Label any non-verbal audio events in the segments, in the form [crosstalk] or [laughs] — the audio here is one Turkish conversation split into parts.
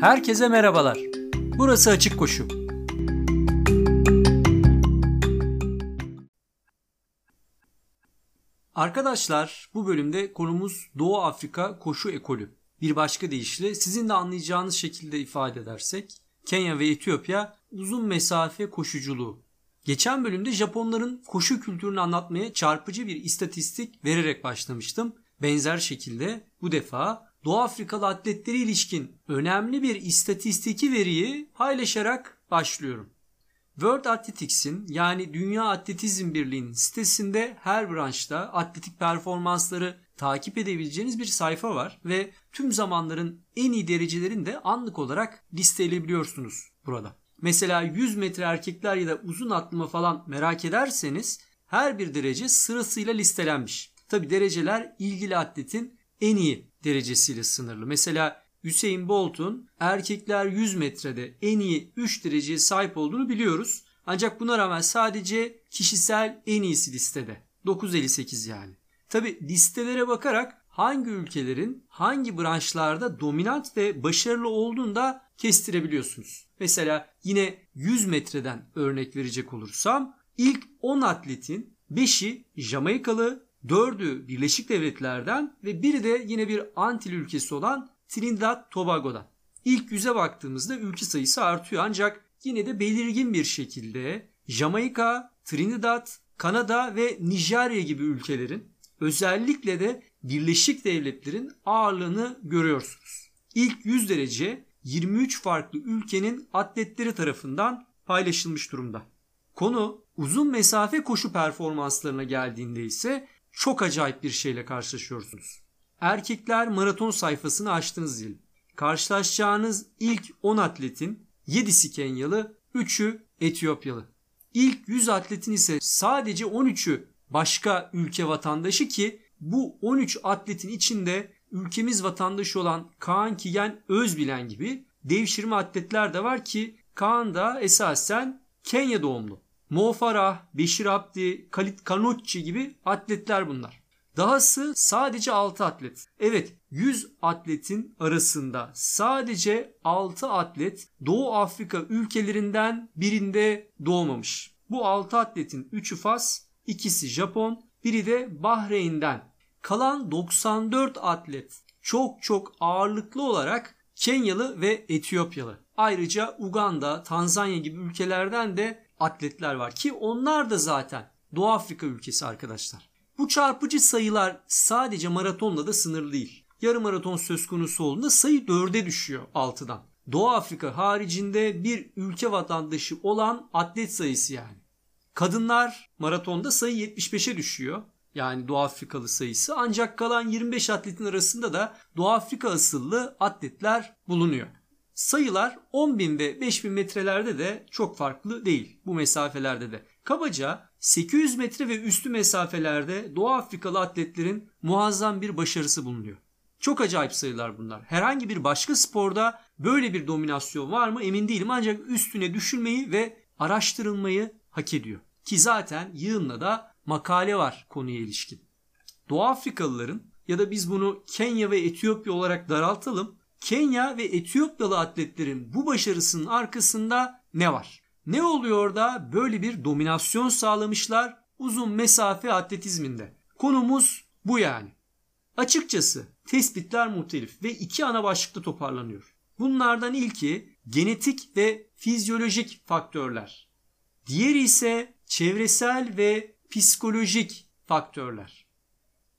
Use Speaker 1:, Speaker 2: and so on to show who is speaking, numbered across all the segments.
Speaker 1: Herkese merhabalar. Burası Açık Koşu. Arkadaşlar bu bölümde konumuz Doğu Afrika koşu ekolü. Bir başka deyişle sizin de anlayacağınız şekilde ifade edersek Kenya ve Etiyopya uzun mesafe koşuculuğu. Geçen bölümde Japonların koşu kültürünü anlatmaya çarpıcı bir istatistik vererek başlamıştım. Benzer şekilde bu defa Doğu Afrikalı atletleri ilişkin önemli bir istatistiki veriyi paylaşarak başlıyorum. World Athletics'in yani Dünya Atletizm Birliği'nin sitesinde her branşta atletik performansları takip edebileceğiniz bir sayfa var ve tüm zamanların en iyi derecelerini de anlık olarak listeleyebiliyorsunuz burada. Mesela 100 metre erkekler ya da uzun atlama falan merak ederseniz her bir derece sırasıyla listelenmiş. Tabi dereceler ilgili atletin en iyi derecesiyle sınırlı. Mesela Hüseyin Bolt'un erkekler 100 metrede en iyi 3 dereceye sahip olduğunu biliyoruz. Ancak buna rağmen sadece kişisel en iyisi listede. 9.58 yani. Tabi listelere bakarak hangi ülkelerin hangi branşlarda dominant ve başarılı olduğunu da kestirebiliyorsunuz. Mesela yine 100 metreden örnek verecek olursam ilk 10 atletin 5'i Jamaikalı, 4'ü Birleşik Devletler'den ve biri de yine bir Antil ülkesi olan Trinidad Tobago'dan. İlk yüze baktığımızda ülke sayısı artıyor ancak yine de belirgin bir şekilde Jamaika, Trinidad, Kanada ve Nijerya gibi ülkelerin özellikle de Birleşik Devletler'in ağırlığını görüyorsunuz. İlk 100 derece 23 farklı ülkenin atletleri tarafından paylaşılmış durumda. Konu uzun mesafe koşu performanslarına geldiğinde ise çok acayip bir şeyle karşılaşıyorsunuz. Erkekler maraton sayfasını açtınız diyelim. Karşılaşacağınız ilk 10 atletin 7'si Kenyalı, 3'ü Etiyopyalı. İlk 100 atletin ise sadece 13'ü başka ülke vatandaşı ki bu 13 atletin içinde ülkemiz vatandaşı olan Kaan Kigen Özbilen gibi devşirme atletler de var ki Kaan da esasen Kenya doğumlu. Mo Farah, Beşir Abdi, Kalit Kanucci gibi atletler bunlar. Dahası sadece 6 atlet. Evet 100 atletin arasında sadece 6 atlet Doğu Afrika ülkelerinden birinde doğmamış. Bu 6 atletin 3'ü Fas, ikisi Japon, biri de Bahreyn'den. Kalan 94 atlet çok çok ağırlıklı olarak Kenyalı ve Etiyopyalı. Ayrıca Uganda, Tanzanya gibi ülkelerden de atletler var ki onlar da zaten Doğu Afrika ülkesi arkadaşlar. Bu çarpıcı sayılar sadece maratonla da sınırlı değil. Yarım maraton söz konusu olduğunda sayı 4'e düşüyor 6'dan. Doğu Afrika haricinde bir ülke vatandaşı olan atlet sayısı yani. Kadınlar maratonda sayı 75'e düşüyor. Yani Doğu Afrikalı sayısı. Ancak kalan 25 atletin arasında da Doğu Afrika asıllı atletler bulunuyor. Sayılar 10.000 ve 5.000 metrelerde de çok farklı değil bu mesafelerde de. Kabaca 800 metre ve üstü mesafelerde Doğu Afrikalı atletlerin muazzam bir başarısı bulunuyor. Çok acayip sayılar bunlar. Herhangi bir başka sporda böyle bir dominasyon var mı emin değilim ancak üstüne düşünmeyi ve araştırılmayı hak ediyor. Ki zaten yığınla da makale var konuya ilişkin. Doğu Afrikalıların ya da biz bunu Kenya ve Etiyopya olarak daraltalım. Kenya ve Etiyopyalı atletlerin bu başarısının arkasında ne var? Ne oluyor da böyle bir dominasyon sağlamışlar uzun mesafe atletizminde? Konumuz bu yani. Açıkçası tespitler muhtelif ve iki ana başlıkta toparlanıyor. Bunlardan ilki genetik ve fizyolojik faktörler. Diğeri ise çevresel ve psikolojik faktörler.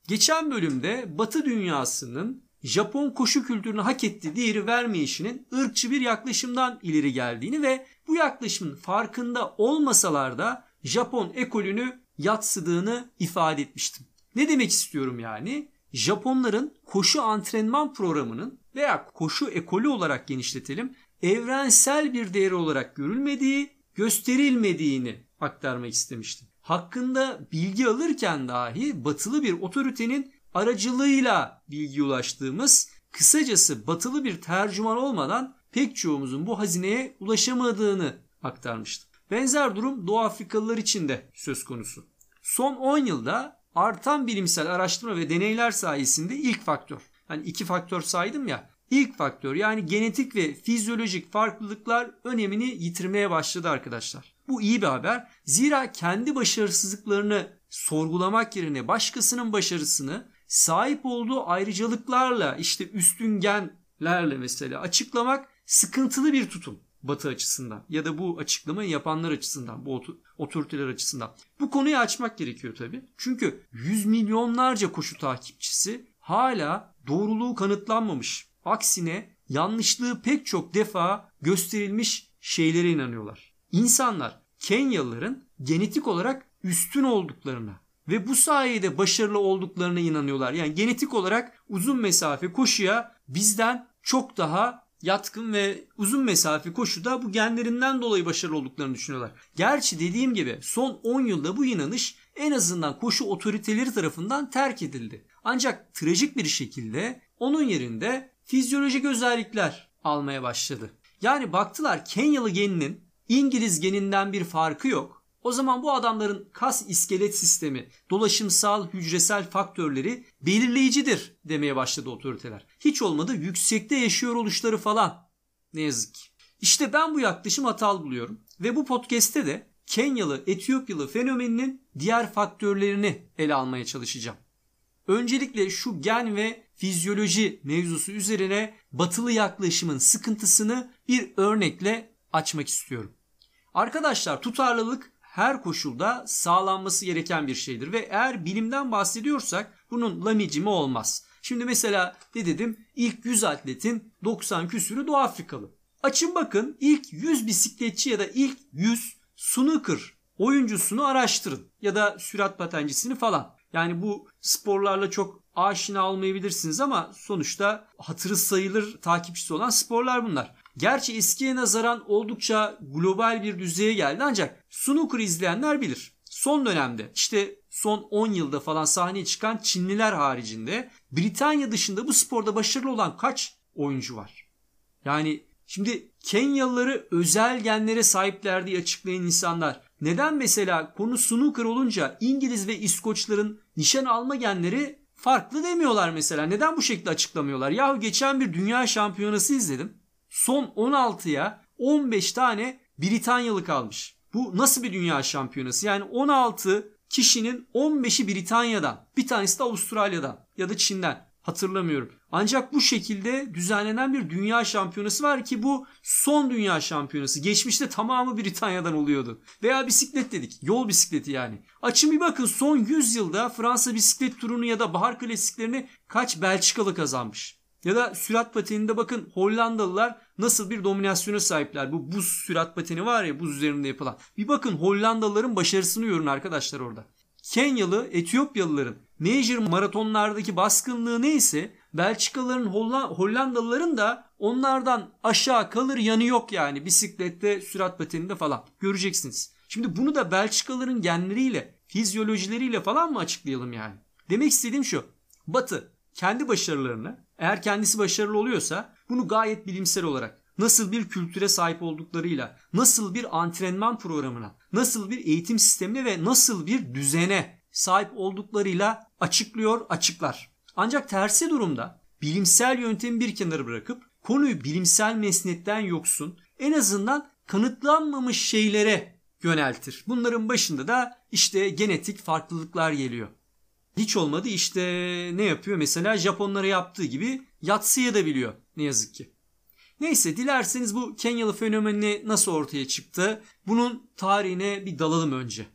Speaker 1: Geçen bölümde Batı dünyasının Japon koşu kültürünü hak ettiği değeri vermeyişinin ırkçı bir yaklaşımdan ileri geldiğini ve bu yaklaşımın farkında olmasalar da Japon ekolünü yatsıdığını ifade etmiştim. Ne demek istiyorum yani? Japonların koşu antrenman programının veya koşu ekolü olarak genişletelim evrensel bir değer olarak görülmediği, gösterilmediğini aktarmak istemiştim. Hakkında bilgi alırken dahi batılı bir otoritenin aracılığıyla bilgi ulaştığımız, kısacası batılı bir tercüman olmadan pek çoğumuzun bu hazineye ulaşamadığını aktarmıştım. Benzer durum Doğu Afrikalılar için de söz konusu. Son 10 yılda artan bilimsel araştırma ve deneyler sayesinde ilk faktör. Hani iki faktör saydım ya. İlk faktör yani genetik ve fizyolojik farklılıklar önemini yitirmeye başladı arkadaşlar. Bu iyi bir haber. Zira kendi başarısızlıklarını sorgulamak yerine başkasının başarısını sahip olduğu ayrıcalıklarla işte üstün genlerle mesela açıklamak sıkıntılı bir tutum. Batı açısından ya da bu açıklamayı yapanlar açısından, bu otoriteler açısından. Bu konuyu açmak gerekiyor tabii. Çünkü yüz milyonlarca koşu takipçisi hala doğruluğu kanıtlanmamış. Aksine yanlışlığı pek çok defa gösterilmiş şeylere inanıyorlar. İnsanlar Kenyalıların genetik olarak üstün olduklarına ve bu sayede başarılı olduklarına inanıyorlar. Yani genetik olarak uzun mesafe koşuya bizden çok daha yatkın ve uzun mesafe koşuda bu genlerinden dolayı başarılı olduklarını düşünüyorlar. Gerçi dediğim gibi son 10 yılda bu inanış en azından koşu otoriteleri tarafından terk edildi. Ancak trajik bir şekilde onun yerinde fizyolojik özellikler almaya başladı. Yani baktılar Kenyalı geninin İngiliz geninden bir farkı yok. O zaman bu adamların kas iskelet sistemi, dolaşımsal hücresel faktörleri belirleyicidir demeye başladı otoriteler. Hiç olmadı yüksekte yaşıyor oluşları falan. Ne yazık ki. İşte ben bu yaklaşım hatalı buluyorum. Ve bu podcast'te de Kenyalı, Etiyopyalı fenomeninin diğer faktörlerini ele almaya çalışacağım. Öncelikle şu gen ve fizyoloji mevzusu üzerine batılı yaklaşımın sıkıntısını bir örnekle açmak istiyorum. Arkadaşlar tutarlılık her koşulda sağlanması gereken bir şeydir ve eğer bilimden bahsediyorsak bunun lamicimi olmaz. Şimdi mesela ne dedim? İlk 100 atletin 90 küsürü Doğu Afrikalı. Açın bakın ilk 100 bisikletçi ya da ilk 100 snooker oyuncusunu araştırın ya da sürat patencisini falan. Yani bu sporlarla çok aşina olmayabilirsiniz ama sonuçta hatırı sayılır takipçisi olan sporlar bunlar. Gerçi eskiye nazaran oldukça global bir düzeye geldi ancak snooker izleyenler bilir. Son dönemde işte son 10 yılda falan sahneye çıkan Çinliler haricinde Britanya dışında bu sporda başarılı olan kaç oyuncu var? Yani şimdi Kenyalıları özel genlere sahipler diye açıklayan insanlar neden mesela konu snooker olunca İngiliz ve İskoçların nişan alma genleri farklı demiyorlar mesela. Neden bu şekilde açıklamıyorlar? Yahu geçen bir dünya şampiyonası izledim. Son 16'ya 15 tane Britanyalı kalmış. Bu nasıl bir dünya şampiyonası? Yani 16 kişinin 15'i Britanya'dan, bir tanesi de Avustralya'dan ya da Çin'den hatırlamıyorum. Ancak bu şekilde düzenlenen bir dünya şampiyonası var ki bu son dünya şampiyonası. Geçmişte tamamı Britanya'dan oluyordu. Veya bisiklet dedik. Yol bisikleti yani. Açın bir bakın son 100 yılda Fransa bisiklet turunu ya da bahar klasiklerini kaç Belçikalı kazanmış. Ya da sürat pateninde bakın Hollandalılar nasıl bir dominasyona sahipler. Bu buz sürat pateni var ya buz üzerinde yapılan. Bir bakın Hollandalıların başarısını görün arkadaşlar orada. Kenyalı, Etiyopyalıların major maratonlardaki baskınlığı neyse Belçikalıların, Hollandalıların da onlardan aşağı kalır yanı yok yani bisiklette, sürat pateninde falan. Göreceksiniz. Şimdi bunu da Belçikalıların genleriyle, fizyolojileriyle falan mı açıklayalım yani? Demek istediğim şu. Batı kendi başarılarını eğer kendisi başarılı oluyorsa bunu gayet bilimsel olarak nasıl bir kültüre sahip olduklarıyla, nasıl bir antrenman programına, nasıl bir eğitim sistemine ve nasıl bir düzene sahip olduklarıyla açıklıyor, açıklar. Ancak tersi durumda bilimsel yöntemi bir kenara bırakıp konuyu bilimsel mesnetten yoksun, en azından kanıtlanmamış şeylere yöneltir. Bunların başında da işte genetik farklılıklar geliyor. Hiç olmadı işte ne yapıyor? Mesela Japonlara yaptığı gibi yatsıya da biliyor ne yazık ki. Neyse dilerseniz bu Kenyalı fenomeni nasıl ortaya çıktı? Bunun tarihine bir dalalım önce.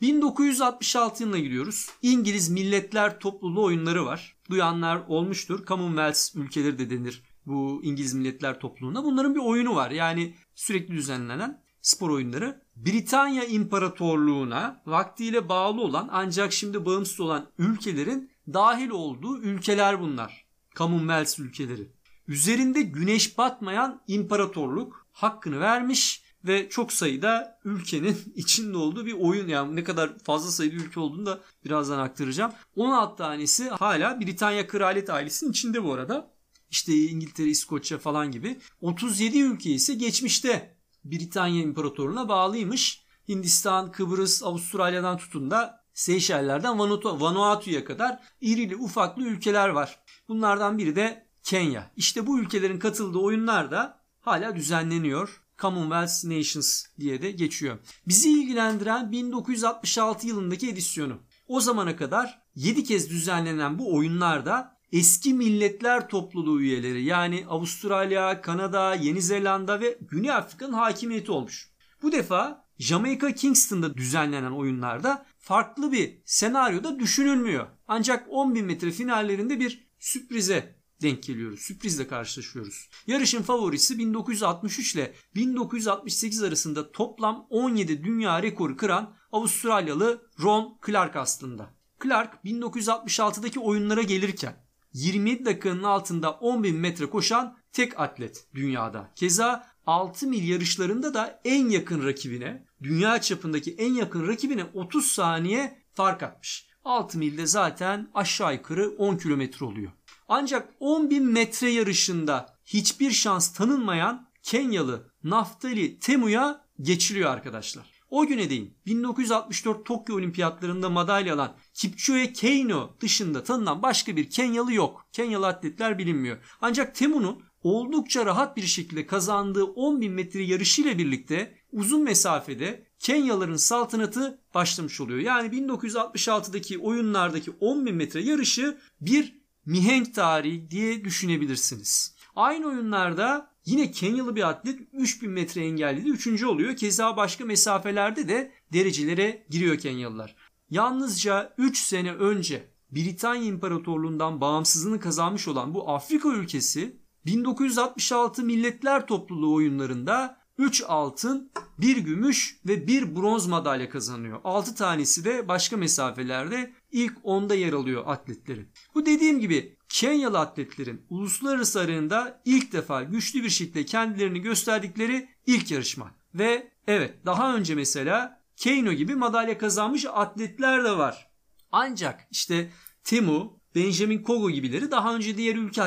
Speaker 1: 1966 yılına giriyoruz. İngiliz Milletler Topluluğu oyunları var. Duyanlar olmuştur. Commonwealth ülkeleri de denir bu İngiliz Milletler Topluluğu'na. Bunların bir oyunu var. Yani sürekli düzenlenen spor oyunları. Britanya İmparatorluğu'na vaktiyle bağlı olan ancak şimdi bağımsız olan ülkelerin dahil olduğu ülkeler bunlar. Commonwealth ülkeleri. Üzerinde güneş batmayan imparatorluk hakkını vermiş ve çok sayıda ülkenin [laughs] içinde olduğu bir oyun. Yani ne kadar fazla sayıda ülke olduğunu da birazdan aktaracağım. 16 tanesi hala Britanya kraliyet ailesinin içinde bu arada. İşte İngiltere, İskoçya falan gibi. 37 ülke ise geçmişte Britanya İmparatorluğu'na bağlıymış. Hindistan, Kıbrıs, Avustralya'dan tutun da Seyşeller'den Vanuatu, Vanuatu'ya kadar irili ufaklı ülkeler var. Bunlardan biri de Kenya. İşte bu ülkelerin katıldığı oyunlar da hala düzenleniyor. Commonwealth Nations diye de geçiyor. Bizi ilgilendiren 1966 yılındaki edisyonu. O zamana kadar 7 kez düzenlenen bu oyunlarda eski milletler topluluğu üyeleri yani Avustralya, Kanada, Yeni Zelanda ve Güney Afrika'nın hakimiyeti olmuş. Bu defa Jamaica Kingston'da düzenlenen oyunlarda farklı bir senaryoda düşünülmüyor. Ancak 10.000 metre finallerinde bir sürprize denk geliyoruz. Sürprizle karşılaşıyoruz. Yarışın favorisi 1963 ile 1968 arasında toplam 17 dünya rekoru kıran Avustralyalı Ron Clark aslında. Clark 1966'daki oyunlara gelirken 27 dakikanın altında 10.000 metre koşan tek atlet dünyada. Keza 6 mil yarışlarında da en yakın rakibine, dünya çapındaki en yakın rakibine 30 saniye fark atmış. 6 milde zaten aşağı yukarı 10 kilometre oluyor. Ancak 10 bin metre yarışında hiçbir şans tanınmayan Kenyalı Naftali Temu'ya geçiliyor arkadaşlar. O güne değin 1964 Tokyo Olimpiyatlarında madalya alan Kipchoge Keino dışında tanınan başka bir Kenyalı yok. Kenyalı atletler bilinmiyor. Ancak Temu'nun oldukça rahat bir şekilde kazandığı 10 bin metre yarışıyla birlikte uzun mesafede Kenyalıların saltanatı başlamış oluyor. Yani 1966'daki oyunlardaki 10 bin metre yarışı bir mihenk tarihi diye düşünebilirsiniz. Aynı oyunlarda yine Kenyalı bir atlet 3000 metre engelledi 3. oluyor. Keza başka mesafelerde de derecelere giriyor Kenyalılar. Yalnızca 3 sene önce Britanya İmparatorluğundan bağımsızlığını kazanmış olan bu Afrika ülkesi 1966 Milletler Topluluğu oyunlarında 3 altın, 1 gümüş ve 1 bronz madalya kazanıyor. 6 tanesi de başka mesafelerde ilk 10'da yer alıyor atletlerin. Bu dediğim gibi Kenyalı atletlerin uluslararası arenada ilk defa güçlü bir şekilde kendilerini gösterdikleri ilk yarışma. Ve evet daha önce mesela Keino gibi madalya kazanmış atletler de var. Ancak işte Temu, Benjamin Kogo gibileri daha önce diğer ülke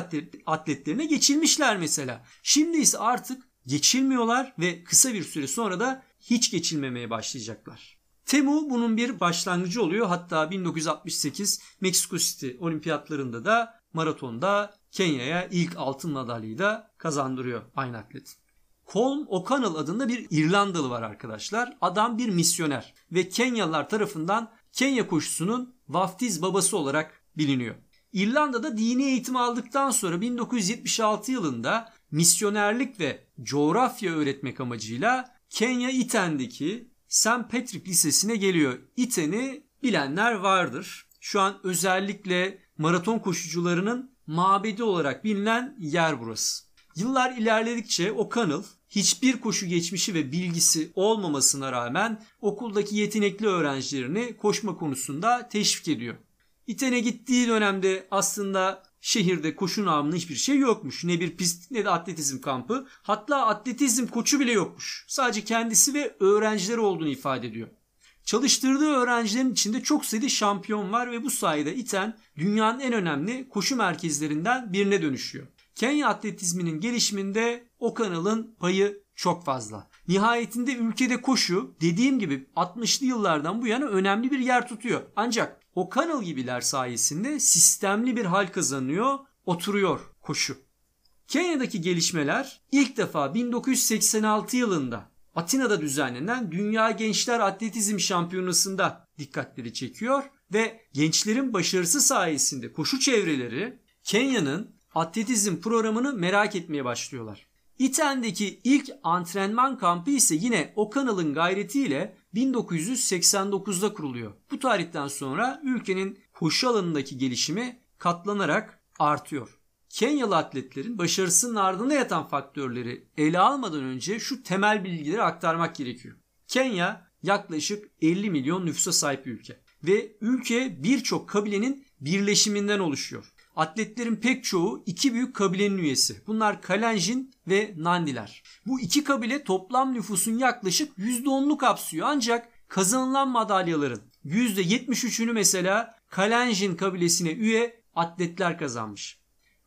Speaker 1: atletlerine geçilmişler mesela. Şimdi ise artık geçilmiyorlar ve kısa bir süre sonra da hiç geçilmemeye başlayacaklar. Temu bunun bir başlangıcı oluyor. Hatta 1968 Meksiko City olimpiyatlarında da maratonda Kenya'ya ilk altın madalyayı da kazandırıyor aynı atlet. Colm O'Connell adında bir İrlandalı var arkadaşlar. Adam bir misyoner ve Kenyalılar tarafından Kenya koşusunun vaftiz babası olarak biliniyor. İrlanda'da dini eğitim aldıktan sonra 1976 yılında misyonerlik ve coğrafya öğretmek amacıyla Kenya Iten'deki St. Patrick Lisesi'ne geliyor. Iten'i bilenler vardır. Şu an özellikle maraton koşucularının mabedi olarak bilinen yer burası. Yıllar ilerledikçe O'Connell hiçbir koşu geçmişi ve bilgisi olmamasına rağmen okuldaki yetenekli öğrencilerini koşma konusunda teşvik ediyor. İten'e gittiği dönemde aslında şehirde koşu namına hiçbir şey yokmuş. Ne bir pist ne de atletizm kampı. Hatta atletizm koçu bile yokmuş. Sadece kendisi ve öğrencileri olduğunu ifade ediyor. Çalıştırdığı öğrencilerin içinde çok sayıda şampiyon var ve bu sayede İten dünyanın en önemli koşu merkezlerinden birine dönüşüyor. Kenya atletizminin gelişiminde o kanalın payı çok fazla. Nihayetinde ülkede koşu dediğim gibi 60'lı yıllardan bu yana önemli bir yer tutuyor. Ancak o kanal gibiler sayesinde sistemli bir hal kazanıyor, oturuyor koşu. Kenya'daki gelişmeler ilk defa 1986 yılında Atina'da düzenlenen Dünya Gençler Atletizm Şampiyonası'nda dikkatleri çekiyor ve gençlerin başarısı sayesinde koşu çevreleri Kenya'nın atletizm programını merak etmeye başlıyorlar. İten'deki ilk antrenman kampı ise yine o kanalın gayretiyle 1989'da kuruluyor. Bu tarihten sonra ülkenin koşu alanındaki gelişimi katlanarak artıyor. Kenyalı atletlerin başarısının ardında yatan faktörleri ele almadan önce şu temel bilgileri aktarmak gerekiyor. Kenya yaklaşık 50 milyon nüfusa sahip bir ülke ve ülke birçok kabilenin birleşiminden oluşuyor. Atletlerin pek çoğu iki büyük kabilenin üyesi. Bunlar Kalenjin ve Nandiler. Bu iki kabile toplam nüfusun yaklaşık %10'unu kapsıyor. Ancak kazanılan madalyaların %73'ünü mesela Kalenjin kabilesine üye atletler kazanmış.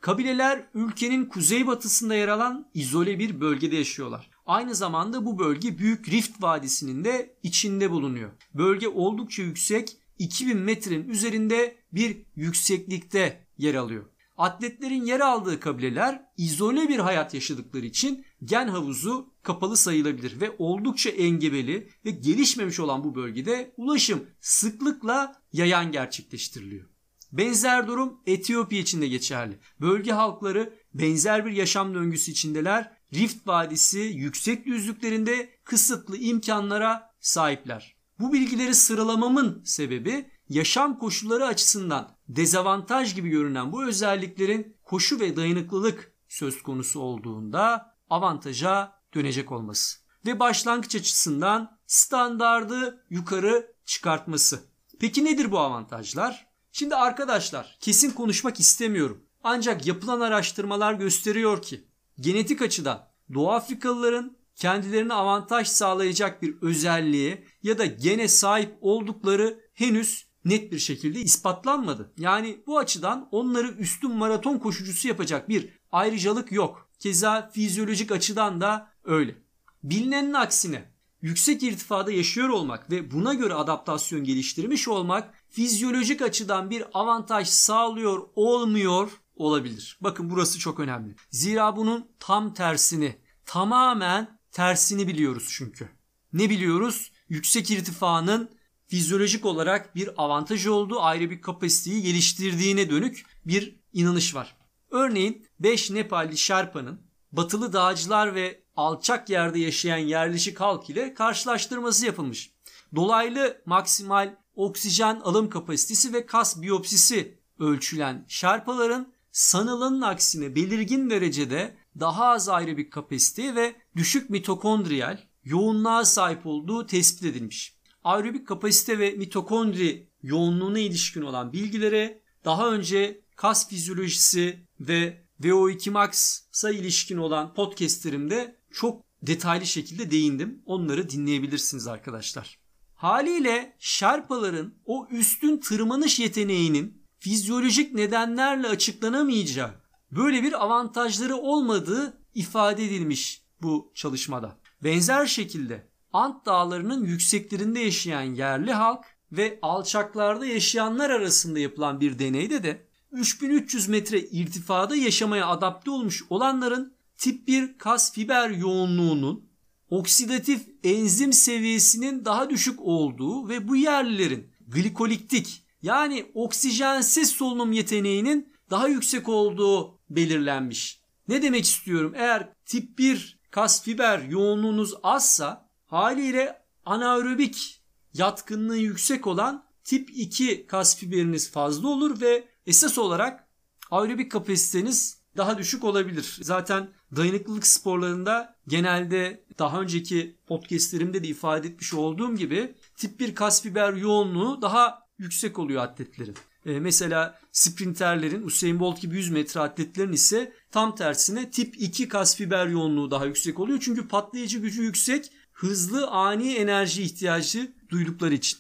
Speaker 1: Kabileler ülkenin kuzeybatısında yer alan izole bir bölgede yaşıyorlar. Aynı zamanda bu bölge Büyük Rift Vadisi'nin de içinde bulunuyor. Bölge oldukça yüksek 2000 metrenin üzerinde bir yükseklikte yer alıyor. atletlerin yer aldığı kabileler izole bir hayat yaşadıkları için gen havuzu kapalı sayılabilir ve oldukça engebeli ve gelişmemiş olan bu bölgede ulaşım sıklıkla yayan gerçekleştiriliyor. Benzer durum Etiyopya için de geçerli. Bölge halkları benzer bir yaşam döngüsü içindeler. Rift Vadisi yüksek düzlüklerinde kısıtlı imkanlara sahipler. Bu bilgileri sıralamamın sebebi yaşam koşulları açısından dezavantaj gibi görünen bu özelliklerin koşu ve dayanıklılık söz konusu olduğunda avantaja dönecek olması ve başlangıç açısından standardı yukarı çıkartması. Peki nedir bu avantajlar? Şimdi arkadaşlar kesin konuşmak istemiyorum. Ancak yapılan araştırmalar gösteriyor ki genetik açıdan Doğu Afrikalıların kendilerine avantaj sağlayacak bir özelliğe ya da gene sahip oldukları henüz net bir şekilde ispatlanmadı. Yani bu açıdan onları üstün maraton koşucusu yapacak bir ayrıcalık yok. Keza fizyolojik açıdan da öyle. Bilinenin aksine yüksek irtifada yaşıyor olmak ve buna göre adaptasyon geliştirmiş olmak fizyolojik açıdan bir avantaj sağlıyor olmuyor olabilir. Bakın burası çok önemli. Zira bunun tam tersini, tamamen tersini biliyoruz çünkü. Ne biliyoruz? Yüksek irtifanın fizyolojik olarak bir avantaj olduğu ayrı bir kapasiteyi geliştirdiğine dönük bir inanış var. Örneğin 5 Nepalli Şerpa'nın batılı dağcılar ve alçak yerde yaşayan yerleşik halk ile karşılaştırması yapılmış. Dolaylı maksimal oksijen alım kapasitesi ve kas biyopsisi ölçülen Şerpaların sanılanın aksine belirgin derecede daha az ayrı bir kapasite ve düşük mitokondriyal yoğunluğa sahip olduğu tespit edilmiş. Aerobik kapasite ve mitokondri yoğunluğuna ilişkin olan bilgilere daha önce kas fizyolojisi ve VO2 Max'a ilişkin olan podcastlerimde çok detaylı şekilde değindim. Onları dinleyebilirsiniz arkadaşlar. Haliyle Şerpaların o üstün tırmanış yeteneğinin fizyolojik nedenlerle açıklanamayacağı, böyle bir avantajları olmadığı ifade edilmiş bu çalışmada. Benzer şekilde Ant dağlarının yükseklerinde yaşayan yerli halk ve alçaklarda yaşayanlar arasında yapılan bir deneyde de 3300 metre irtifada yaşamaya adapte olmuş olanların tip 1 kas fiber yoğunluğunun oksidatif enzim seviyesinin daha düşük olduğu ve bu yerlilerin glikoliktik yani oksijensiz solunum yeteneğinin daha yüksek olduğu belirlenmiş. Ne demek istiyorum? Eğer tip 1 kas fiber yoğunluğunuz azsa haliyle anaerobik yatkınlığı yüksek olan tip 2 kas fiberiniz fazla olur ve esas olarak aerobik kapasiteniz daha düşük olabilir. Zaten dayanıklılık sporlarında genelde daha önceki podcastlerimde de ifade etmiş olduğum gibi tip 1 kas fiber yoğunluğu daha yüksek oluyor atletlerin. Ee, mesela sprinterlerin Usain Bolt gibi 100 metre atletlerin ise tam tersine tip 2 kas fiber yoğunluğu daha yüksek oluyor. Çünkü patlayıcı gücü yüksek, hızlı ani enerji ihtiyacı duydukları için.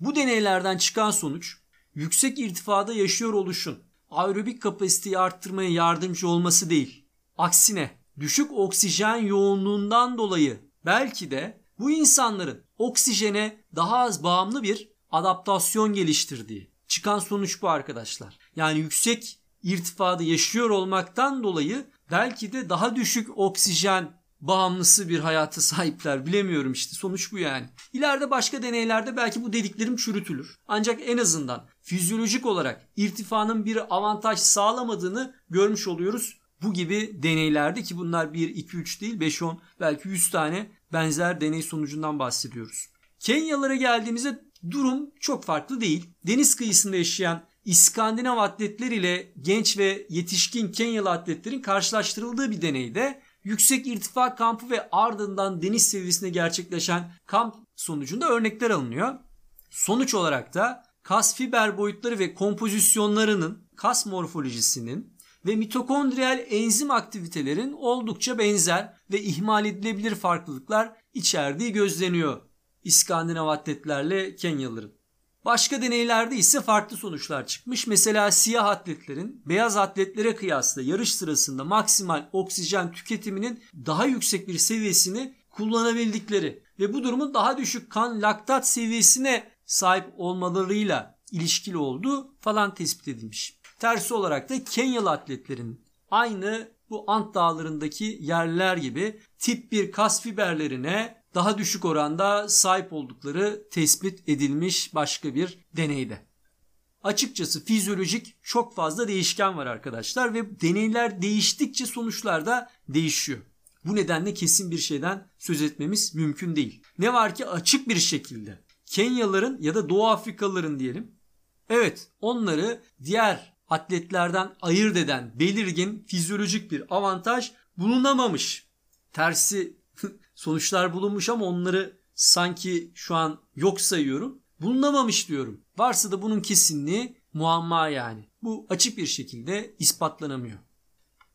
Speaker 1: Bu deneylerden çıkan sonuç yüksek irtifada yaşıyor oluşun aerobik kapasiteyi arttırmaya yardımcı olması değil. Aksine düşük oksijen yoğunluğundan dolayı belki de bu insanların oksijene daha az bağımlı bir adaptasyon geliştirdiği. Çıkan sonuç bu arkadaşlar. Yani yüksek irtifada yaşıyor olmaktan dolayı belki de daha düşük oksijen bağımlısı bir hayata sahipler. Bilemiyorum işte sonuç bu yani. İleride başka deneylerde belki bu dediklerim çürütülür. Ancak en azından fizyolojik olarak irtifanın bir avantaj sağlamadığını görmüş oluyoruz. Bu gibi deneylerde ki bunlar 1, 2, 3 değil 5, 10 belki 100 tane benzer deney sonucundan bahsediyoruz. Kenyalara geldiğimizde durum çok farklı değil. Deniz kıyısında yaşayan İskandinav atletler ile genç ve yetişkin Kenyalı atletlerin karşılaştırıldığı bir deneyde yüksek irtifa kampı ve ardından deniz seviyesinde gerçekleşen kamp sonucunda örnekler alınıyor. Sonuç olarak da kas fiber boyutları ve kompozisyonlarının kas morfolojisinin ve mitokondriyal enzim aktivitelerin oldukça benzer ve ihmal edilebilir farklılıklar içerdiği gözleniyor İskandinav atletlerle Kenyalıların. Başka deneylerde ise farklı sonuçlar çıkmış. Mesela siyah atletlerin beyaz atletlere kıyasla yarış sırasında maksimal oksijen tüketiminin daha yüksek bir seviyesini kullanabildikleri ve bu durumun daha düşük kan laktat seviyesine sahip olmalarıyla ilişkili olduğu falan tespit edilmiş. Tersi olarak da Kenyalı atletlerin aynı bu Ant dağlarındaki yerler gibi tip 1 kas fiberlerine daha düşük oranda sahip oldukları tespit edilmiş başka bir deneyde. Açıkçası fizyolojik çok fazla değişken var arkadaşlar ve deneyler değiştikçe sonuçlar da değişiyor. Bu nedenle kesin bir şeyden söz etmemiz mümkün değil. Ne var ki açık bir şekilde Kenyalıların ya da Doğu Afrikalıların diyelim. Evet onları diğer atletlerden ayırt eden belirgin fizyolojik bir avantaj bulunamamış. Tersi [laughs] sonuçlar bulunmuş ama onları sanki şu an yok sayıyorum. Bulunamamış diyorum. Varsa da bunun kesinliği muamma yani. Bu açık bir şekilde ispatlanamıyor.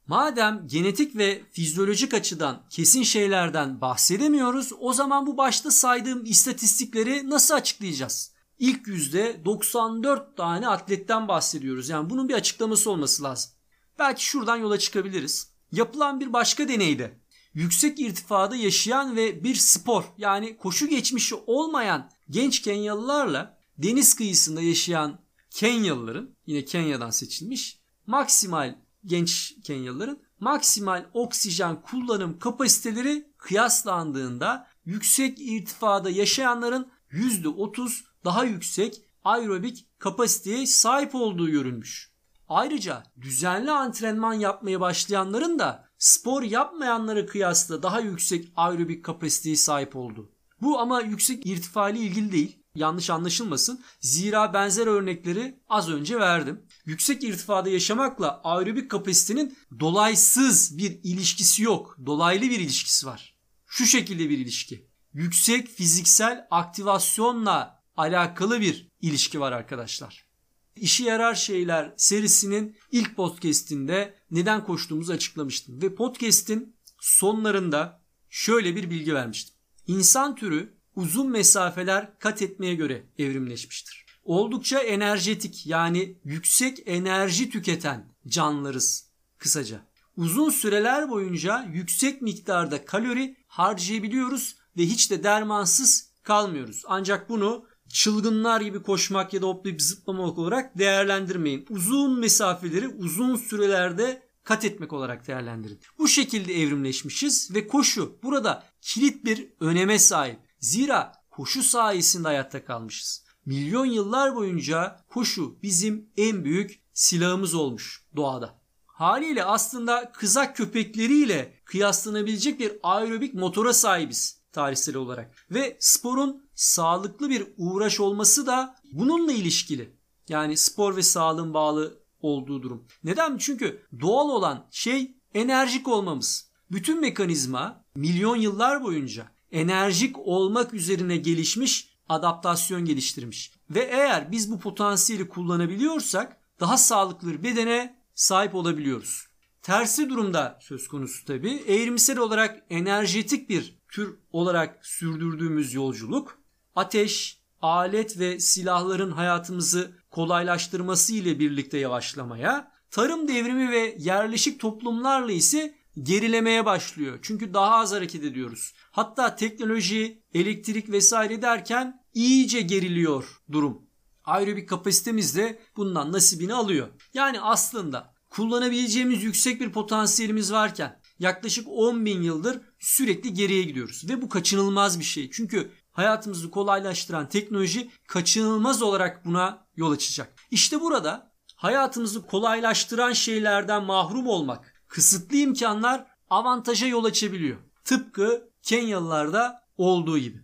Speaker 1: Madem genetik ve fizyolojik açıdan kesin şeylerden bahsedemiyoruz, o zaman bu başta saydığım istatistikleri nasıl açıklayacağız? İlk yüzde 94 tane atletten bahsediyoruz. Yani bunun bir açıklaması olması lazım. Belki şuradan yola çıkabiliriz. Yapılan bir başka deneyde yüksek irtifada yaşayan ve bir spor yani koşu geçmişi olmayan genç Kenyalılarla deniz kıyısında yaşayan Kenyalıların yine Kenya'dan seçilmiş maksimal genç Kenyalıların maksimal oksijen kullanım kapasiteleri kıyaslandığında yüksek irtifada yaşayanların %30 daha yüksek aerobik kapasiteye sahip olduğu görülmüş. Ayrıca düzenli antrenman yapmaya başlayanların da spor yapmayanlara kıyasla daha yüksek aerobik kapasiteye sahip oldu. Bu ama yüksek irtifa ile ilgili değil. Yanlış anlaşılmasın. Zira benzer örnekleri az önce verdim. Yüksek irtifada yaşamakla aerobik kapasitenin dolaysız bir ilişkisi yok. Dolaylı bir ilişkisi var. Şu şekilde bir ilişki. Yüksek fiziksel aktivasyonla alakalı bir ilişki var arkadaşlar. İşe yarar şeyler serisinin ilk podcast'inde neden koştuğumuzu açıklamıştım ve podcast'in sonlarında şöyle bir bilgi vermiştim. İnsan türü uzun mesafeler kat etmeye göre evrimleşmiştir. Oldukça enerjetik yani yüksek enerji tüketen canlılarız kısaca. Uzun süreler boyunca yüksek miktarda kalori harcayabiliyoruz ve hiç de dermansız kalmıyoruz. Ancak bunu çılgınlar gibi koşmak ya da hoplayıp zıplamak olarak değerlendirmeyin. Uzun mesafeleri uzun sürelerde kat etmek olarak değerlendirin. Bu şekilde evrimleşmişiz ve koşu burada kilit bir öneme sahip. Zira koşu sayesinde hayatta kalmışız. Milyon yıllar boyunca koşu bizim en büyük silahımız olmuş doğada. Haliyle aslında kızak köpekleriyle kıyaslanabilecek bir aerobik motora sahibiz tarihsel olarak. Ve sporun sağlıklı bir uğraş olması da bununla ilişkili. Yani spor ve sağlığın bağlı olduğu durum. Neden? Çünkü doğal olan şey enerjik olmamız. Bütün mekanizma milyon yıllar boyunca enerjik olmak üzerine gelişmiş adaptasyon geliştirmiş. Ve eğer biz bu potansiyeli kullanabiliyorsak daha sağlıklı bir bedene sahip olabiliyoruz. Tersi durumda söz konusu tabi. Eğrimsel olarak enerjetik bir tür olarak sürdürdüğümüz yolculuk ateş, alet ve silahların hayatımızı kolaylaştırması ile birlikte yavaşlamaya, tarım devrimi ve yerleşik toplumlarla ise gerilemeye başlıyor. Çünkü daha az hareket ediyoruz. Hatta teknoloji, elektrik vesaire derken iyice geriliyor durum. Aerobik kapasitemiz de bundan nasibini alıyor. Yani aslında kullanabileceğimiz yüksek bir potansiyelimiz varken yaklaşık 10 bin yıldır sürekli geriye gidiyoruz. Ve bu kaçınılmaz bir şey. Çünkü hayatımızı kolaylaştıran teknoloji kaçınılmaz olarak buna yol açacak. İşte burada hayatımızı kolaylaştıran şeylerden mahrum olmak, kısıtlı imkanlar avantaja yol açabiliyor. Tıpkı Kenyalılarda olduğu gibi.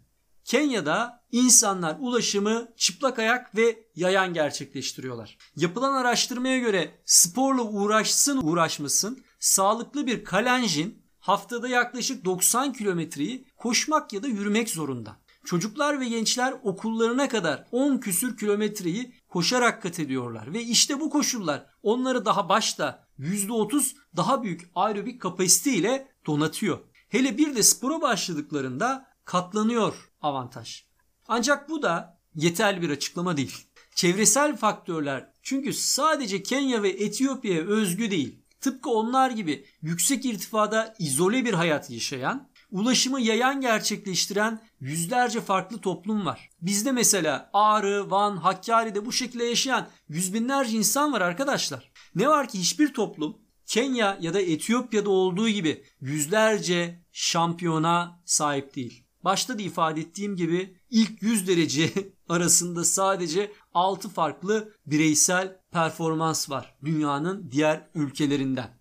Speaker 1: Kenya'da insanlar ulaşımı çıplak ayak ve yayan gerçekleştiriyorlar. Yapılan araştırmaya göre sporla uğraşsın uğraşmasın sağlıklı bir kalenjin haftada yaklaşık 90 kilometreyi koşmak ya da yürümek zorunda. Çocuklar ve gençler okullarına kadar 10 küsür kilometreyi koşarak kat ediyorlar. Ve işte bu koşullar onları daha başta %30 daha büyük aerobik kapasite ile donatıyor. Hele bir de spora başladıklarında katlanıyor avantaj. Ancak bu da yeterli bir açıklama değil. Çevresel faktörler çünkü sadece Kenya ve Etiyopya'ya özgü değil. Tıpkı onlar gibi yüksek irtifada izole bir hayat yaşayan, ulaşımı yayan gerçekleştiren yüzlerce farklı toplum var. Bizde mesela Ağrı, Van, Hakkari'de bu şekilde yaşayan yüz binlerce insan var arkadaşlar. Ne var ki hiçbir toplum Kenya ya da Etiyopya'da olduğu gibi yüzlerce şampiyona sahip değil. Başta da ifade ettiğim gibi ilk 100 derece [laughs] arasında sadece 6 farklı bireysel performans var dünyanın diğer ülkelerinden.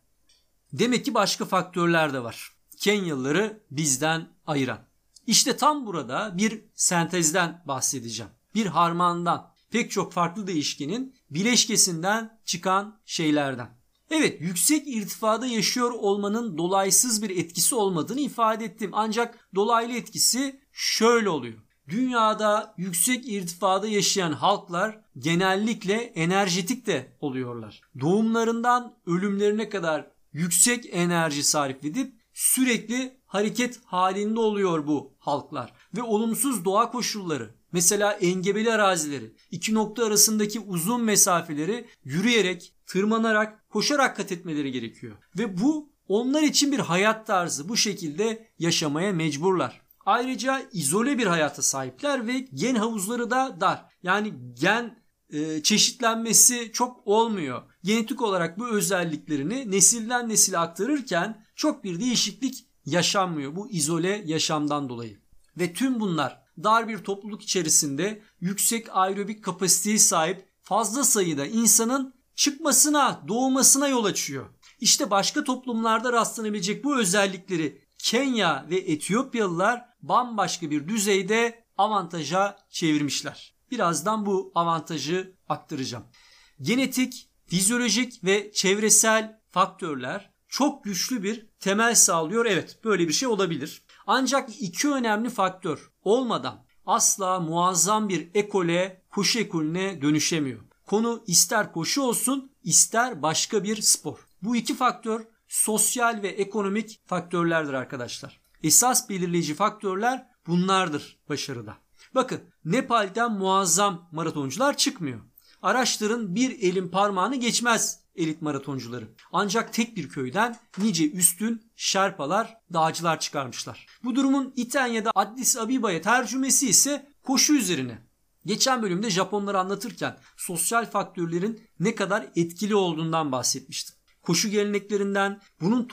Speaker 1: Demek ki başka faktörler de var. Kenyalıları bizden ayıran. İşte tam burada bir sentezden bahsedeceğim. Bir harmandan, pek çok farklı değişkenin bileşkesinden çıkan şeylerden. Evet yüksek irtifada yaşıyor olmanın dolaysız bir etkisi olmadığını ifade ettim. Ancak dolaylı etkisi şöyle oluyor. Dünyada yüksek irtifada yaşayan halklar genellikle enerjetik de oluyorlar. Doğumlarından ölümlerine kadar yüksek enerji sarf edip sürekli hareket halinde oluyor bu halklar. Ve olumsuz doğa koşulları mesela engebeli arazileri, iki nokta arasındaki uzun mesafeleri yürüyerek, tırmanarak, koşarak kat etmeleri gerekiyor. Ve bu onlar için bir hayat tarzı. Bu şekilde yaşamaya mecburlar. Ayrıca izole bir hayata sahipler ve gen havuzları da dar. Yani gen e, çeşitlenmesi çok olmuyor. Genetik olarak bu özelliklerini nesilden nesile aktarırken çok bir değişiklik yaşanmıyor bu izole yaşamdan dolayı. Ve tüm bunlar dar bir topluluk içerisinde yüksek aerobik kapasiteye sahip fazla sayıda insanın çıkmasına, doğmasına yol açıyor. İşte başka toplumlarda rastlanabilecek bu özellikleri Kenya ve Etiyopyalılar bambaşka bir düzeyde avantaja çevirmişler. Birazdan bu avantajı aktaracağım. Genetik, fizyolojik ve çevresel faktörler çok güçlü bir temel sağlıyor. Evet böyle bir şey olabilir. Ancak iki önemli faktör olmadan asla muazzam bir ekole, koşu ekolüne dönüşemiyor. Konu ister koşu olsun ister başka bir spor. Bu iki faktör sosyal ve ekonomik faktörlerdir arkadaşlar. Esas belirleyici faktörler bunlardır başarıda. Bakın Nepal'den muazzam maratoncular çıkmıyor. Araçların bir elin parmağını geçmez elit maratoncuları. Ancak tek bir köyden nice üstün şerpalar, dağcılar çıkarmışlar. Bu durumun iten ya da Addis Abiba'ya tercümesi ise koşu üzerine. Geçen bölümde Japonları anlatırken sosyal faktörlerin ne kadar etkili olduğundan bahsetmiştim. Koşu geleneklerinden, bunun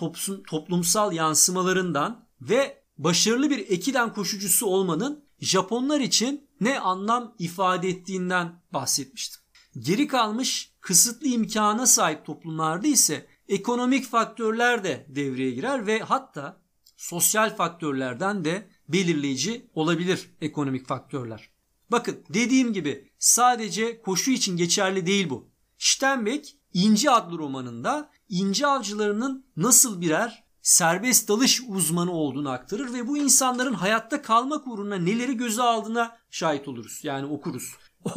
Speaker 1: toplumsal yansımalarından ve başarılı bir ekiden koşucusu olmanın Japonlar için ne anlam ifade ettiğinden bahsetmiştim. Geri kalmış kısıtlı imkana sahip toplumlarda ise ekonomik faktörler de devreye girer ve hatta sosyal faktörlerden de belirleyici olabilir ekonomik faktörler. Bakın dediğim gibi sadece koşu için geçerli değil bu. Steinbeck İnci adlı romanında inci avcılarının nasıl birer serbest dalış uzmanı olduğunu aktarır ve bu insanların hayatta kalmak uğruna neleri göze aldığına şahit oluruz. Yani okuruz. [laughs]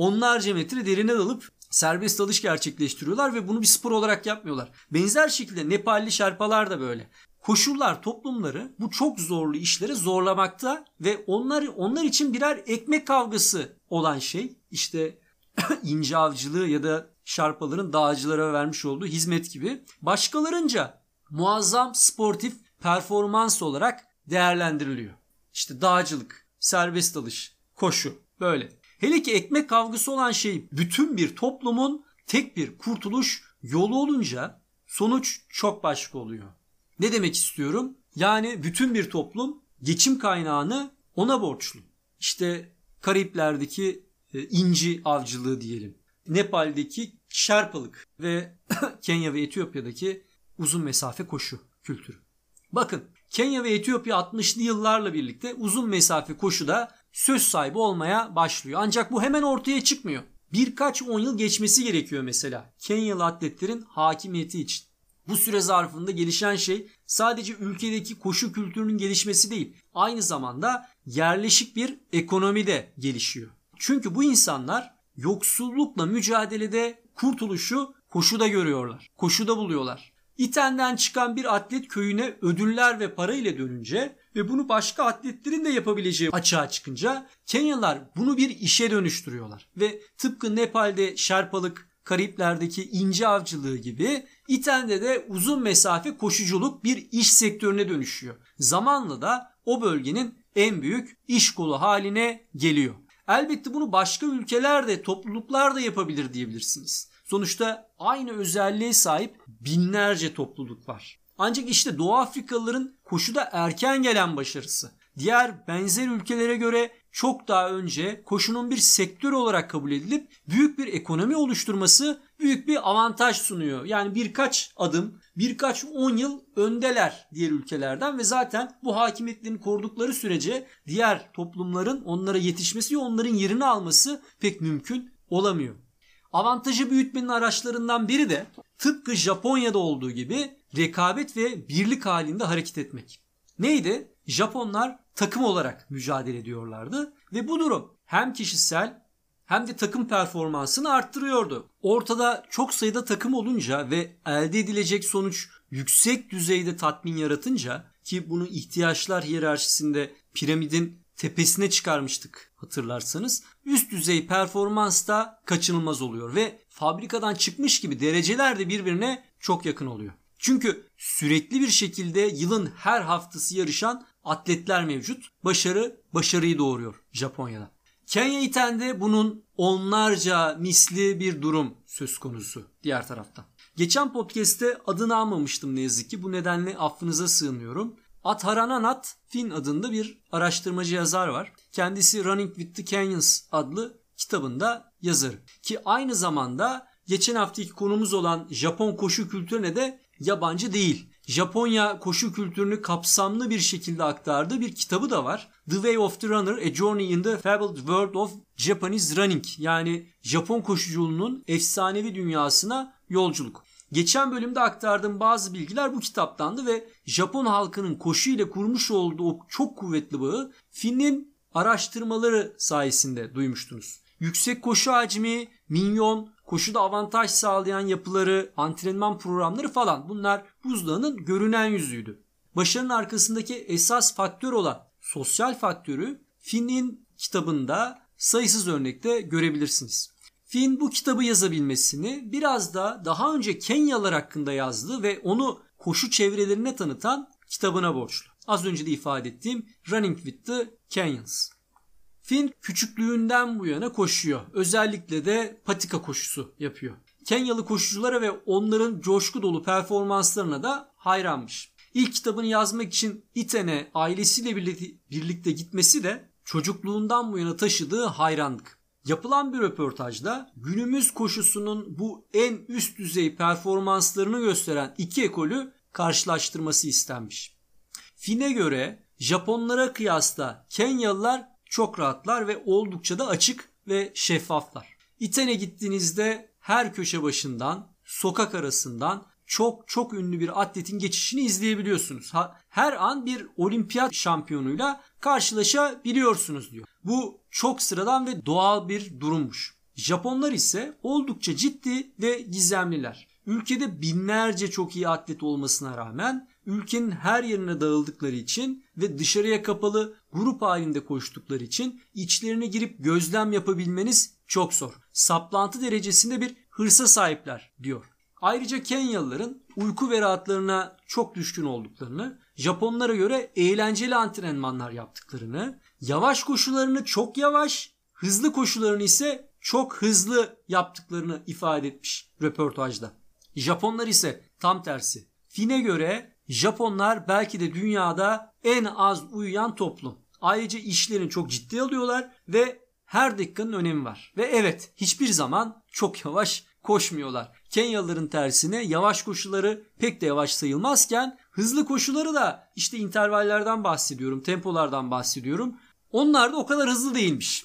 Speaker 1: Onlarca metre derine dalıp serbest dalış gerçekleştiriyorlar ve bunu bir spor olarak yapmıyorlar. Benzer şekilde Nepalli şerpalar da böyle. Koşullar toplumları bu çok zorlu işlere zorlamakta ve onlar onlar için birer ekmek kavgası olan şey işte [clears throat] ince avcılığı ya da şarpaların dağcılara vermiş olduğu hizmet gibi başkalarınca muazzam sportif performans olarak değerlendiriliyor. İşte dağcılık, serbest dalış, koşu böyle. Hele ki ekmek kavgası olan şey bütün bir toplumun tek bir kurtuluş yolu olunca sonuç çok başka oluyor. Ne demek istiyorum? Yani bütün bir toplum geçim kaynağını ona borçlu. İşte Karayipler'deki e, inci avcılığı diyelim. Nepal'deki şerpalık ve [coughs] Kenya ve Etiyopya'daki uzun mesafe koşu kültürü. Bakın Kenya ve Etiyopya 60'lı yıllarla birlikte uzun mesafe koşuda söz sahibi olmaya başlıyor. Ancak bu hemen ortaya çıkmıyor. Birkaç on yıl geçmesi gerekiyor mesela Kenyalı atletlerin hakimiyeti için. Bu süre zarfında gelişen şey sadece ülkedeki koşu kültürünün gelişmesi değil, aynı zamanda yerleşik bir ekonomi de gelişiyor. Çünkü bu insanlar yoksullukla mücadelede kurtuluşu koşuda görüyorlar. Koşuda buluyorlar. İten'den çıkan bir atlet köyüne ödüller ve para ile dönünce ve bunu başka atletlerin de yapabileceği açığa çıkınca Kenyalılar bunu bir işe dönüştürüyorlar. Ve tıpkı Nepal'de şerpalık, Karipler'deki ince avcılığı gibi İten'de de uzun mesafe koşuculuk bir iş sektörüne dönüşüyor. Zamanla da o bölgenin en büyük iş kolu haline geliyor. Elbette bunu başka ülkelerde, topluluklar da yapabilir diyebilirsiniz. Sonuçta aynı özelliğe sahip binlerce topluluk var. Ancak işte Doğu Afrikalıların koşuda erken gelen başarısı diğer benzer ülkelere göre çok daha önce koşunun bir sektör olarak kabul edilip büyük bir ekonomi oluşturması büyük bir avantaj sunuyor. Yani birkaç adım, birkaç on yıl öndeler diğer ülkelerden ve zaten bu hakimiyetlerini korudukları sürece diğer toplumların onlara yetişmesi ve onların yerini alması pek mümkün olamıyor. Avantajı büyütmenin araçlarından biri de tıpkı Japonya'da olduğu gibi rekabet ve birlik halinde hareket etmek. Neydi? Japonlar takım olarak mücadele ediyorlardı ve bu durum hem kişisel hem de takım performansını arttırıyordu. Ortada çok sayıda takım olunca ve elde edilecek sonuç yüksek düzeyde tatmin yaratınca ki bunu ihtiyaçlar hiyerarşisinde piramidin tepesine çıkarmıştık hatırlarsanız. Üst düzey performans da kaçınılmaz oluyor ve fabrikadan çıkmış gibi dereceler de birbirine çok yakın oluyor. Çünkü sürekli bir şekilde yılın her haftası yarışan atletler mevcut. Başarı başarıyı doğuruyor Japonya'da. Kenya Iten'de bunun onlarca misli bir durum söz konusu diğer taraftan. Geçen podcast'te adını almamıştım ne yazık ki. Bu nedenle affınıza sığınıyorum. Atharananat Fin adında bir araştırmacı yazar var. Kendisi Running with the Canyons adlı kitabında yazar. Ki aynı zamanda geçen haftaki konumuz olan Japon koşu kültürüne de yabancı değil. Japonya koşu kültürünü kapsamlı bir şekilde aktardığı bir kitabı da var. The Way of the Runner, A Journey in the Fabled World of Japanese Running. Yani Japon koşuculuğunun efsanevi dünyasına yolculuk. Geçen bölümde aktardığım bazı bilgiler bu kitaptandı ve Japon halkının koşu ile kurmuş olduğu o çok kuvvetli bağı Finn'in araştırmaları sayesinde duymuştunuz. Yüksek koşu hacmi, minyon, koşuda avantaj sağlayan yapıları, antrenman programları falan bunlar buzdağının görünen yüzüydü. Başarının arkasındaki esas faktör olan sosyal faktörü Finn'in kitabında sayısız örnekte görebilirsiniz. Finn bu kitabı yazabilmesini biraz da daha önce Kenyalılar hakkında yazdı ve onu koşu çevrelerine tanıtan kitabına borçlu. Az önce de ifade ettiğim Running with the Kenyans. Finn küçüklüğünden bu yana koşuyor. Özellikle de patika koşusu yapıyor. Kenyalı koşuculara ve onların coşku dolu performanslarına da hayranmış. İlk kitabını yazmak için Iten'e ailesiyle birlikte gitmesi de çocukluğundan bu yana taşıdığı hayranlık. Yapılan bir röportajda günümüz koşusunun bu en üst düzey performanslarını gösteren iki ekolü karşılaştırması istenmiş. Finn'e göre Japonlara kıyasla Kenyalılar çok rahatlar ve oldukça da açık ve şeffaflar. İten'e gittiğinizde her köşe başından, sokak arasından çok çok ünlü bir atletin geçişini izleyebiliyorsunuz. Her an bir olimpiyat şampiyonuyla karşılaşabiliyorsunuz diyor. Bu çok sıradan ve doğal bir durummuş. Japonlar ise oldukça ciddi ve gizemliler. Ülkede binlerce çok iyi atlet olmasına rağmen ülkenin her yerine dağıldıkları için ve dışarıya kapalı grup halinde koştukları için içlerine girip gözlem yapabilmeniz çok zor. Saplantı derecesinde bir hırsa sahipler diyor. Ayrıca Kenyalıların uyku ve rahatlarına çok düşkün olduklarını, Japonlara göre eğlenceli antrenmanlar yaptıklarını, yavaş koşularını çok yavaş, hızlı koşularını ise çok hızlı yaptıklarını ifade etmiş röportajda. Japonlar ise tam tersi. Fin'e göre Japonlar belki de dünyada en az uyuyan toplum. Ayrıca işlerini çok ciddi alıyorlar ve her dakikanın önemi var. Ve evet hiçbir zaman çok yavaş koşmuyorlar. Kenyalıların tersine yavaş koşuları pek de yavaş sayılmazken hızlı koşuları da işte intervallerden bahsediyorum, tempolardan bahsediyorum. Onlar da o kadar hızlı değilmiş.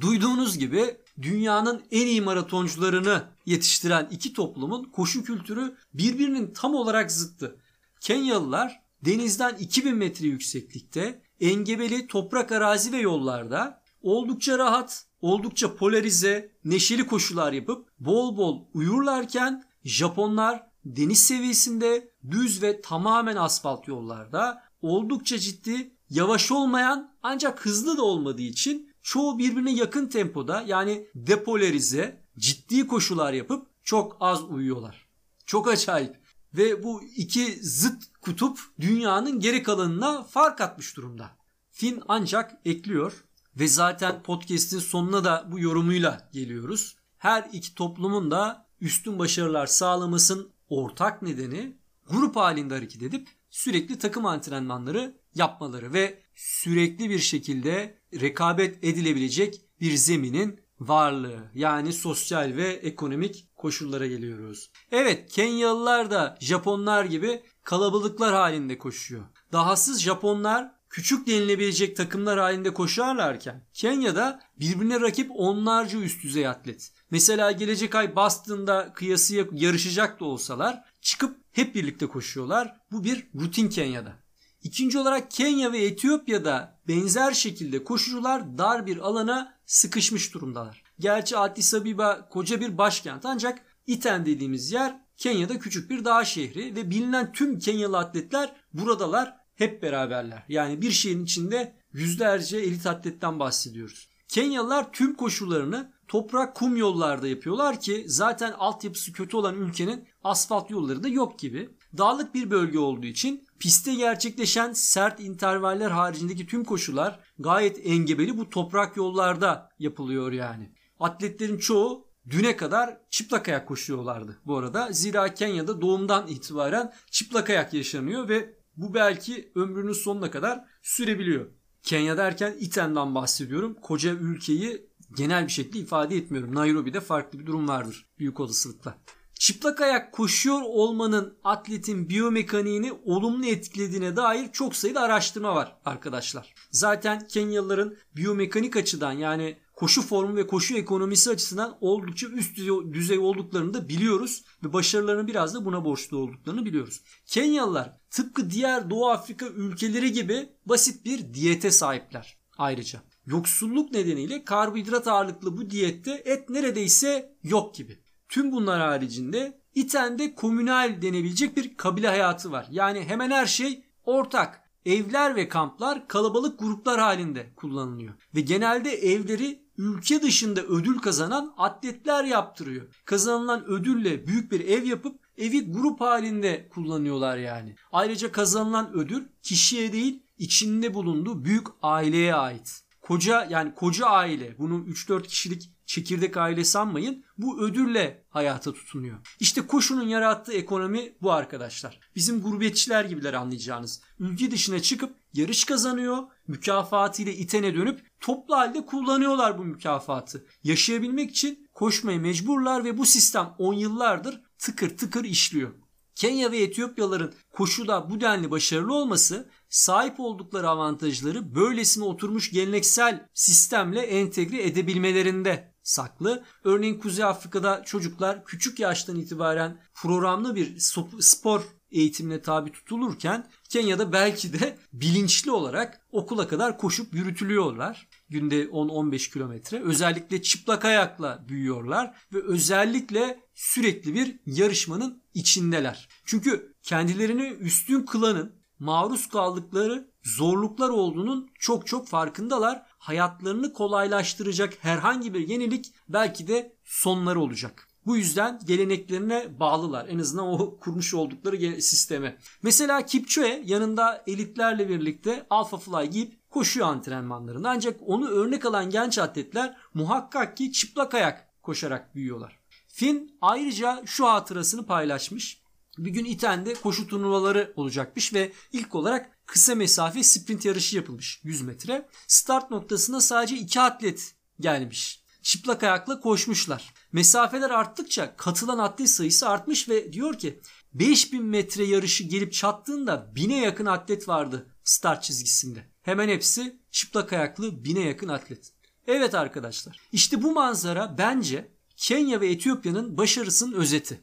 Speaker 1: Duyduğunuz gibi dünyanın en iyi maratoncularını yetiştiren iki toplumun koşu kültürü birbirinin tam olarak zıttı. Kenyalılar denizden 2000 metre yükseklikte engebeli toprak arazi ve yollarda oldukça rahat, oldukça polarize, neşeli koşular yapıp bol bol uyurlarken Japonlar deniz seviyesinde düz ve tamamen asfalt yollarda oldukça ciddi, yavaş olmayan ancak hızlı da olmadığı için çoğu birbirine yakın tempoda yani depolarize, ciddi koşular yapıp çok az uyuyorlar. Çok acayip. Ve bu iki zıt kutup dünyanın geri kalanına fark atmış durumda. Finn ancak ekliyor ve zaten podcast'in sonuna da bu yorumuyla geliyoruz. Her iki toplumun da üstün başarılar sağlamasının ortak nedeni grup halinde hareket edip sürekli takım antrenmanları yapmaları ve sürekli bir şekilde rekabet edilebilecek bir zeminin varlığı yani sosyal ve ekonomik koşullara geliyoruz. Evet Kenyalılar da Japonlar gibi kalabalıklar halinde koşuyor. Dahasız Japonlar küçük denilebilecek takımlar halinde koşarlarken Kenya'da birbirine rakip onlarca üst düzey atlet. Mesela gelecek ay Boston'da kıyasıya yarışacak da olsalar çıkıp hep birlikte koşuyorlar. Bu bir rutin Kenya'da. İkinci olarak Kenya ve Etiyopya'da benzer şekilde koşucular dar bir alana sıkışmış durumdalar. Gerçi Addis Abeba koca bir başkent ancak Iten dediğimiz yer Kenya'da küçük bir dağ şehri ve bilinen tüm Kenyalı atletler buradalar hep beraberler. Yani bir şeyin içinde yüzlerce elit atletten bahsediyoruz. Kenyalılar tüm koşullarını toprak kum yollarda yapıyorlar ki zaten altyapısı kötü olan ülkenin asfalt yolları da yok gibi. Dağlık bir bölge olduğu için pistte gerçekleşen sert intervaller haricindeki tüm koşular gayet engebeli bu toprak yollarda yapılıyor yani. Atletlerin çoğu düne kadar çıplak ayak koşuyorlardı bu arada. Zira Kenya'da doğumdan itibaren çıplak ayak yaşanıyor ve bu belki ömrünün sonuna kadar sürebiliyor. Kenya derken Iten'den bahsediyorum. Koca ülkeyi genel bir şekilde ifade etmiyorum. Nairobi'de farklı bir durum vardır büyük olasılıkla. Çıplak ayak koşuyor olmanın atletin biyomekaniğini olumlu etkilediğine dair çok sayıda araştırma var arkadaşlar. Zaten Kenyalıların biyomekanik açıdan yani koşu formu ve koşu ekonomisi açısından oldukça üst düzey olduklarını da biliyoruz ve başarılarını biraz da buna borçlu olduklarını biliyoruz. Kenyalılar tıpkı diğer Doğu Afrika ülkeleri gibi basit bir diyete sahipler ayrıca. Yoksulluk nedeniyle karbonhidrat ağırlıklı bu diyette et neredeyse yok gibi. Tüm bunlar haricinde İten'de komünal denebilecek bir kabile hayatı var. Yani hemen her şey ortak. Evler ve kamplar kalabalık gruplar halinde kullanılıyor. Ve genelde evleri ülke dışında ödül kazanan atletler yaptırıyor. Kazanılan ödülle büyük bir ev yapıp evi grup halinde kullanıyorlar yani. Ayrıca kazanılan ödül kişiye değil içinde bulunduğu büyük aileye ait. Koca yani koca aile bunu 3-4 kişilik çekirdek aile sanmayın. Bu ödülle hayata tutunuyor. İşte koşunun yarattığı ekonomi bu arkadaşlar. Bizim gurbetçiler gibiler anlayacağınız. Ülke dışına çıkıp yarış kazanıyor. Mükafatıyla itene dönüp toplu halde kullanıyorlar bu mükafatı. Yaşayabilmek için koşmaya mecburlar ve bu sistem 10 yıllardır tıkır tıkır işliyor. Kenya ve Etiyopyalıların koşuda bu denli başarılı olması sahip oldukları avantajları böylesine oturmuş geleneksel sistemle entegre edebilmelerinde saklı. Örneğin Kuzey Afrika'da çocuklar küçük yaştan itibaren programlı bir spor eğitimine tabi tutulurken Kenya'da belki de bilinçli olarak okula kadar koşup yürütülüyorlar. Günde 10-15 kilometre. Özellikle çıplak ayakla büyüyorlar ve özellikle sürekli bir yarışmanın içindeler. Çünkü kendilerini üstün kılanın maruz kaldıkları zorluklar olduğunun çok çok farkındalar. Hayatlarını kolaylaştıracak herhangi bir yenilik belki de sonları olacak. Bu yüzden geleneklerine bağlılar. En azından o [laughs] kurmuş oldukları sisteme. Mesela Kipchoge yanında elitlerle birlikte Alpha Fly giyip koşuyor antrenmanlarında. Ancak onu örnek alan genç atletler muhakkak ki çıplak ayak koşarak büyüyorlar. Finn ayrıca şu hatırasını paylaşmış. Bir gün İten'de koşu turnuvaları olacakmış ve ilk olarak kısa mesafe sprint yarışı yapılmış 100 metre. Start noktasına sadece iki atlet gelmiş. Çıplak ayakla koşmuşlar. Mesafeler arttıkça katılan atlet sayısı artmış ve diyor ki 5000 metre yarışı gelip çattığında bine yakın atlet vardı start çizgisinde. Hemen hepsi çıplak ayaklı bine yakın atlet. Evet arkadaşlar işte bu manzara bence Kenya ve Etiyopya'nın başarısının özeti.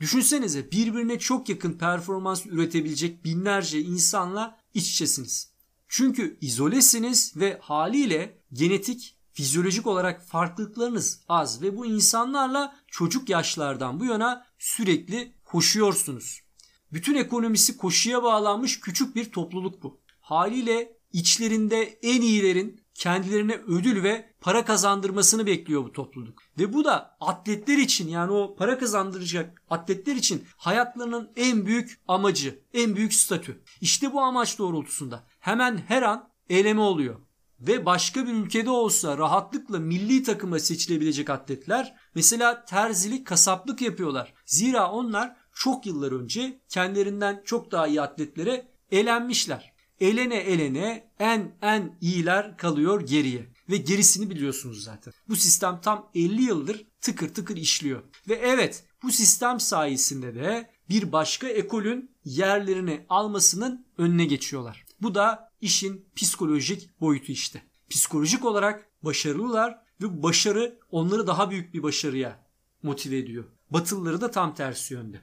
Speaker 1: Düşünsenize birbirine çok yakın performans üretebilecek binlerce insanla iç içesiniz. Çünkü izolesiniz ve haliyle genetik, fizyolojik olarak farklılıklarınız az ve bu insanlarla çocuk yaşlardan bu yana sürekli koşuyorsunuz. Bütün ekonomisi koşuya bağlanmış küçük bir topluluk bu. Haliyle içlerinde en iyilerin kendilerine ödül ve para kazandırmasını bekliyor bu topluluk. Ve bu da atletler için yani o para kazandıracak atletler için hayatlarının en büyük amacı, en büyük statü. İşte bu amaç doğrultusunda hemen her an eyleme oluyor. ve başka bir ülkede olsa rahatlıkla milli takıma seçilebilecek atletler mesela terzilik, kasaplık yapıyorlar. Zira onlar çok yıllar önce kendilerinden çok daha iyi atletlere elenmişler. Elene elene en en iyiler kalıyor geriye. Ve gerisini biliyorsunuz zaten. Bu sistem tam 50 yıldır tıkır tıkır işliyor. Ve evet bu sistem sayesinde de bir başka ekolün yerlerini almasının önüne geçiyorlar. Bu da işin psikolojik boyutu işte. Psikolojik olarak başarılılar ve başarı onları daha büyük bir başarıya motive ediyor. Batılıları da tam tersi yönde.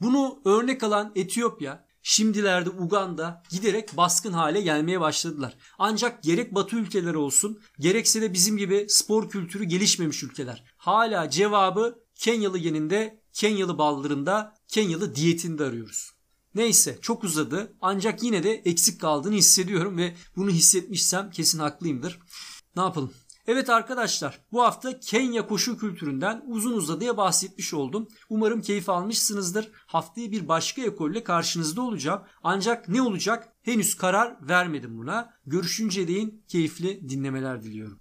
Speaker 1: Bunu örnek alan Etiyopya şimdilerde Uganda giderek baskın hale gelmeye başladılar. Ancak gerek Batı ülkeleri olsun gerekse de bizim gibi spor kültürü gelişmemiş ülkeler hala cevabı Kenyalı geninde, Kenyalı ballarında, Kenyalı diyetinde arıyoruz. Neyse çok uzadı ancak yine de eksik kaldığını hissediyorum ve bunu hissetmişsem kesin haklıyımdır. Ne yapalım? Evet arkadaşlar bu hafta Kenya koşu kültüründen uzun uzadıya bahsetmiş oldum. Umarım keyif almışsınızdır. Haftaya bir başka ekolle karşınızda olacağım. Ancak ne olacak henüz karar vermedim buna. Görüşünce değin keyifli dinlemeler diliyorum.